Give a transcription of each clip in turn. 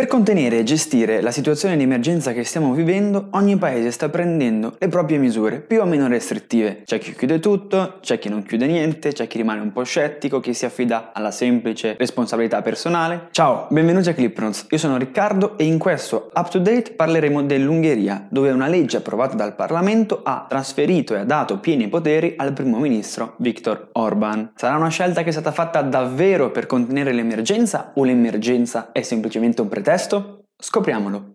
Per contenere e gestire la situazione di emergenza che stiamo vivendo, ogni paese sta prendendo le proprie misure più o meno restrittive. C'è chi chiude tutto, c'è chi non chiude niente, c'è chi rimane un po' scettico, chi si affida alla semplice responsabilità personale. Ciao, benvenuti a Clipnotes. Io sono Riccardo e in questo up to date parleremo dell'Ungheria, dove una legge approvata dal Parlamento ha trasferito e ha dato pieni poteri al primo ministro Viktor Orban. Sarà una scelta che è stata fatta davvero per contenere l'emergenza o l'emergenza è semplicemente un pretesto? Testo? Scopriamolo.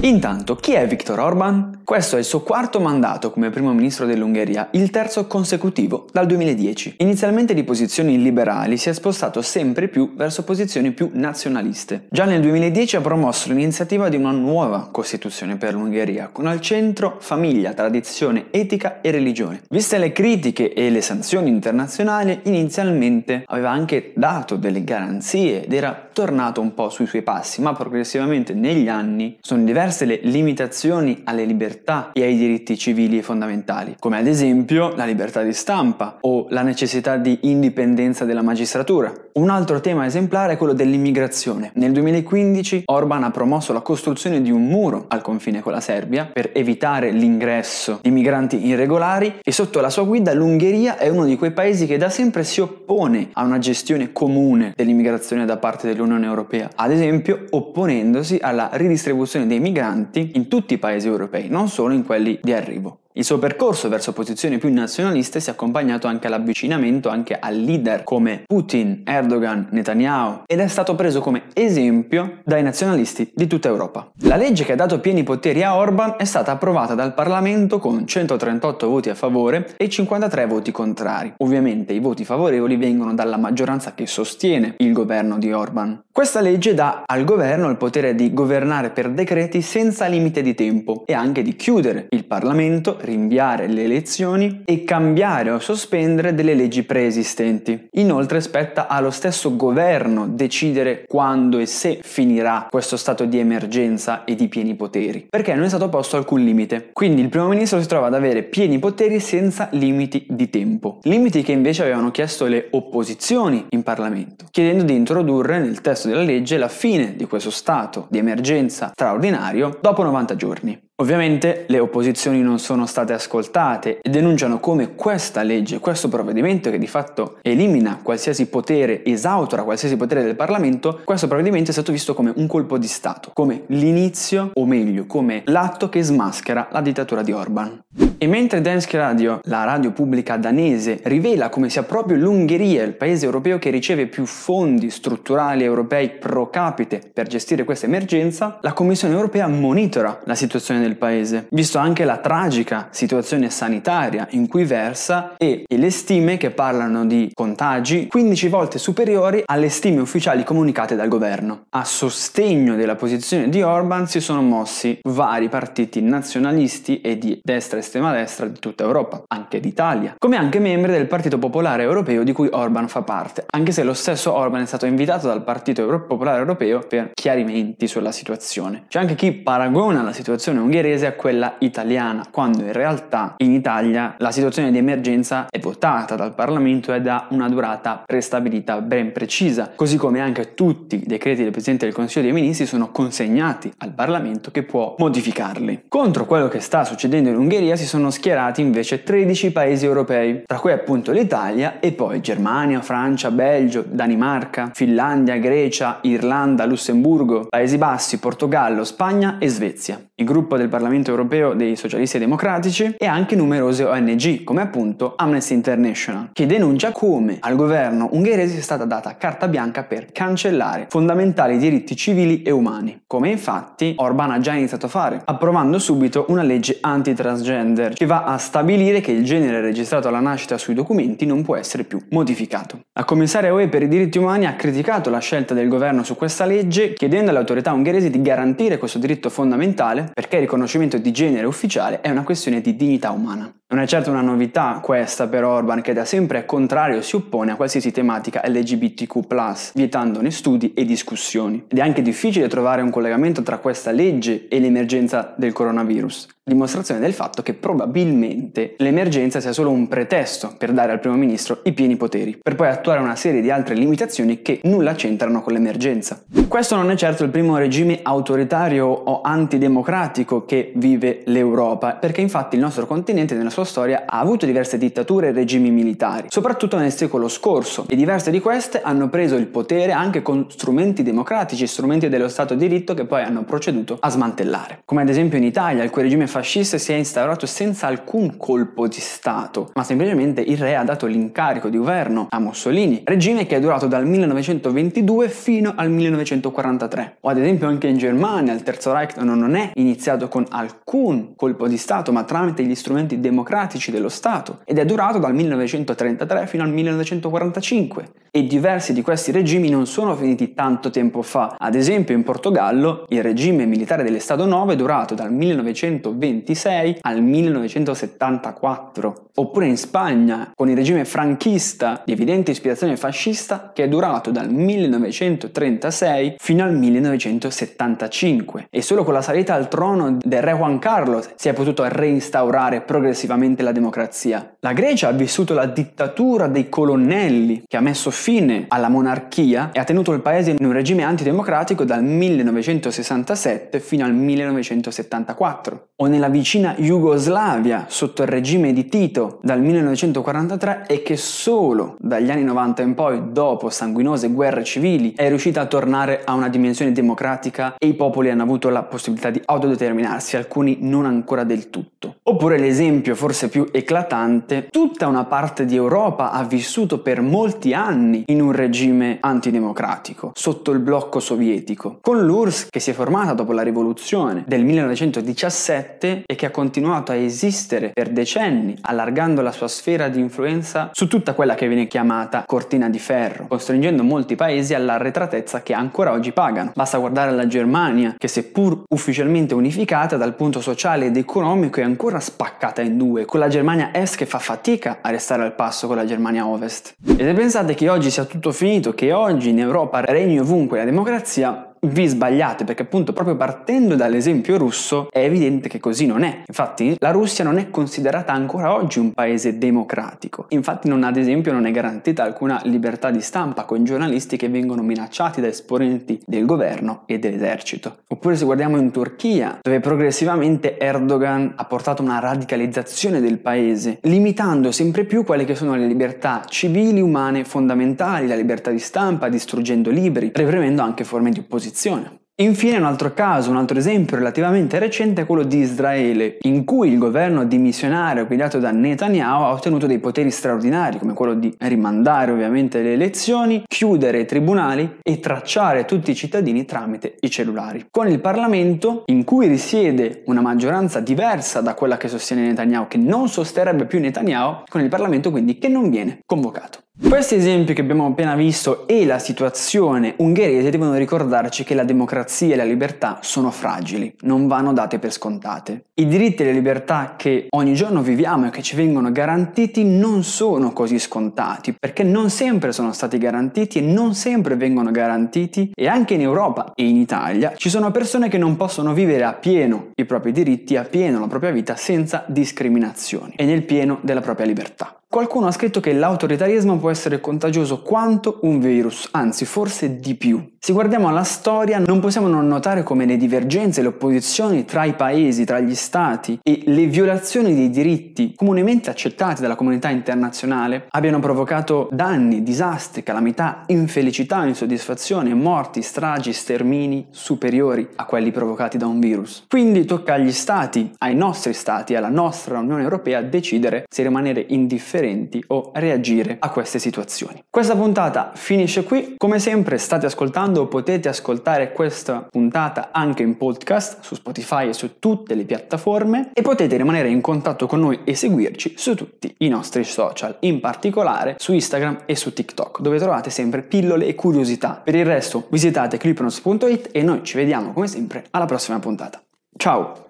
Intanto, chi è Viktor Orban? Questo è il suo quarto mandato come primo ministro dell'Ungheria, il terzo consecutivo dal 2010. Inizialmente di posizioni liberali si è spostato sempre più verso posizioni più nazionaliste. Già nel 2010 ha promosso l'iniziativa di una nuova Costituzione per l'Ungheria, con al centro famiglia, tradizione, etica e religione. Viste le critiche e le sanzioni internazionali, inizialmente aveva anche dato delle garanzie ed era tornato un po' sui suoi passi, ma progressivamente negli anni sono diverse le limitazioni alle libertà e ai diritti civili e fondamentali, come ad esempio la libertà di stampa o la necessità di indipendenza della magistratura. Un altro tema esemplare è quello dell'immigrazione. Nel 2015 Orban ha promosso la costruzione di un muro al confine con la Serbia per evitare l'ingresso di migranti irregolari e sotto la sua guida l'Ungheria è uno di quei paesi che da sempre si oppone a una gestione comune dell'immigrazione da parte dell'Unione Europea, ad esempio opponendosi alla ridistribuzione dei migranti in tutti i paesi europei, non solo in quelli di arrivo. Il suo percorso verso posizioni più nazionaliste si è accompagnato anche all'avvicinamento anche a leader come Putin, Erdogan, Netanyahu ed è stato preso come esempio dai nazionalisti di tutta Europa. La legge che ha dato pieni poteri a Orban è stata approvata dal Parlamento con 138 voti a favore e 53 voti contrari. Ovviamente i voti favorevoli vengono dalla maggioranza che sostiene il governo di Orban. Questa legge dà al governo il potere di governare per decreti senza limite di tempo e anche di chiudere il Parlamento rinviare le elezioni e cambiare o sospendere delle leggi preesistenti. Inoltre spetta allo stesso governo decidere quando e se finirà questo stato di emergenza e di pieni poteri, perché non è stato posto alcun limite. Quindi il primo ministro si trova ad avere pieni poteri senza limiti di tempo, limiti che invece avevano chiesto le opposizioni in Parlamento, chiedendo di introdurre nel testo della legge la fine di questo stato di emergenza straordinario dopo 90 giorni. Ovviamente le opposizioni non sono state ascoltate e denunciano come questa legge, questo provvedimento che di fatto elimina qualsiasi potere, esautora qualsiasi potere del Parlamento, questo provvedimento è stato visto come un colpo di Stato, come l'inizio, o meglio, come l'atto che smaschera la dittatura di Orban. E mentre Danske Radio, la radio pubblica danese, rivela come sia proprio l'Ungheria il paese europeo che riceve più fondi strutturali europei pro capite per gestire questa emergenza, la Commissione europea monitora la situazione del paese, visto anche la tragica situazione sanitaria in cui versa e, e le stime che parlano di contagi 15 volte superiori alle stime ufficiali comunicate dal governo. A sostegno della posizione di Orban si sono mossi vari partiti nazionalisti e di destra estrema destra di tutta Europa, anche d'Italia, come anche membri del Partito Popolare Europeo di cui Orban fa parte, anche se lo stesso Orban è stato invitato dal Partito Popolare Europeo per chiarimenti sulla situazione. C'è anche chi paragona la situazione ungherese a quella italiana, quando in realtà in Italia la situazione di emergenza è votata dal Parlamento ed ha una durata prestabilita ben precisa, così come anche tutti i decreti del Presidente del Consiglio dei Ministri sono consegnati al Parlamento che può modificarli. Contro quello che sta succedendo in Ungheria si sono schierati invece 13 paesi europei, tra cui appunto l'Italia e poi Germania, Francia, Belgio, Danimarca, Finlandia, Grecia, Irlanda, Lussemburgo, Paesi Bassi, Portogallo, Spagna e Svezia il gruppo del Parlamento europeo dei socialisti e democratici e anche numerose ONG, come appunto Amnesty International, che denuncia come al governo ungherese sia stata data carta bianca per cancellare fondamentali diritti civili e umani, come infatti Orban ha già iniziato a fare, approvando subito una legge anti-transgender che va a stabilire che il genere registrato alla nascita sui documenti non può essere più modificato. La commissaria UE per i diritti umani ha criticato la scelta del governo su questa legge, chiedendo alle autorità ungheresi di garantire questo diritto fondamentale perché riconoscimento di genere ufficiale è una questione di dignità umana. Non è certo una novità questa per Orban che da sempre è contrario e si oppone a qualsiasi tematica LGBTQ, vietandone studi e discussioni. Ed è anche difficile trovare un collegamento tra questa legge e l'emergenza del coronavirus dimostrazione del fatto che probabilmente l'emergenza sia solo un pretesto per dare al primo ministro i pieni poteri, per poi attuare una serie di altre limitazioni che nulla c'entrano con l'emergenza. Questo non è certo il primo regime autoritario o antidemocratico che vive l'Europa, perché infatti il nostro continente nella sua storia ha avuto diverse dittature e regimi militari, soprattutto nel secolo scorso, e diverse di queste hanno preso il potere anche con strumenti democratici, strumenti dello Stato di diritto che poi hanno proceduto a smantellare. Come ad esempio in Italia, il cui regime fascista si è instaurato senza alcun colpo di Stato, ma semplicemente il re ha dato l'incarico di governo a Mussolini, regime che è durato dal 1922 fino al 1943. O ad esempio anche in Germania il Terzo Reich non è iniziato con alcun colpo di Stato, ma tramite gli strumenti democratici dello Stato, ed è durato dal 1933 fino al 1945. E diversi di questi regimi non sono finiti tanto tempo fa. Ad esempio in Portogallo il regime militare dell'Estato 9 è durato dal 1920 1926 al 1974, oppure in Spagna con il regime franchista di evidente ispirazione fascista che è durato dal 1936 fino al 1975 e solo con la salita al trono del re Juan Carlos si è potuto reinstaurare progressivamente la democrazia. La Grecia ha vissuto la dittatura dei colonnelli che ha messo fine alla monarchia e ha tenuto il paese in un regime antidemocratico dal 1967 fino al 1974 o nella vicina Jugoslavia sotto il regime di Tito dal 1943 e che solo dagli anni 90 in poi, dopo sanguinose guerre civili, è riuscita a tornare a una dimensione democratica e i popoli hanno avuto la possibilità di autodeterminarsi, alcuni non ancora del tutto. Oppure l'esempio forse più eclatante, tutta una parte di Europa ha vissuto per molti anni in un regime antidemocratico, sotto il blocco sovietico, con l'URSS che si è formata dopo la rivoluzione del 1917 7 e che ha continuato a esistere per decenni, allargando la sua sfera di influenza su tutta quella che viene chiamata cortina di ferro, costringendo molti paesi all'arretratezza che ancora oggi pagano. Basta guardare la Germania, che seppur ufficialmente unificata dal punto sociale ed economico è ancora spaccata in due, con la Germania Est che fa fatica a restare al passo con la Germania Ovest. E se pensate che oggi sia tutto finito, che oggi in Europa regni ovunque la democrazia, vi sbagliate perché appunto proprio partendo dall'esempio russo è evidente che così non è. Infatti la Russia non è considerata ancora oggi un paese democratico. Infatti non ad esempio non è garantita alcuna libertà di stampa con giornalisti che vengono minacciati da esponenti del governo e dell'esercito. Oppure se guardiamo in Turchia dove progressivamente Erdogan ha portato una radicalizzazione del paese limitando sempre più quelle che sono le libertà civili umane fondamentali, la libertà di stampa, distruggendo libri, reprimendo anche forme di opposizione posizione. Infine un altro caso, un altro esempio relativamente recente è quello di Israele, in cui il governo dimissionario guidato da Netanyahu ha ottenuto dei poteri straordinari, come quello di rimandare ovviamente le elezioni, chiudere i tribunali e tracciare tutti i cittadini tramite i cellulari. Con il Parlamento, in cui risiede una maggioranza diversa da quella che sostiene Netanyahu, che non sosterrebbe più Netanyahu, con il Parlamento quindi che non viene convocato. Questi esempi che abbiamo appena visto e la situazione ungherese devono ricordarci che la democrazia e la libertà sono fragili, non vanno date per scontate. I diritti e le libertà che ogni giorno viviamo e che ci vengono garantiti non sono così scontati, perché non sempre sono stati garantiti e non sempre vengono garantiti e anche in Europa e in Italia ci sono persone che non possono vivere a pieno i propri diritti, a pieno la propria vita senza discriminazioni e nel pieno della propria libertà. Qualcuno ha scritto che l'autoritarismo può essere contagioso quanto un virus, anzi forse di più. Se guardiamo alla storia non possiamo non notare come le divergenze, le opposizioni tra i paesi, tra gli stati e le violazioni dei diritti comunemente accettati dalla comunità internazionale abbiano provocato danni, disastri, calamità, infelicità, insoddisfazione, morti, stragi, stermini superiori a quelli provocati da un virus. Quindi tocca agli stati, ai nostri stati, alla nostra Unione Europea decidere se rimanere indifferenti differenti o reagire a queste situazioni. Questa puntata finisce qui, come sempre state ascoltando o potete ascoltare questa puntata anche in podcast su Spotify e su tutte le piattaforme e potete rimanere in contatto con noi e seguirci su tutti i nostri social, in particolare su Instagram e su TikTok, dove trovate sempre pillole e curiosità. Per il resto visitate clipnos.it e noi ci vediamo come sempre alla prossima puntata. Ciao!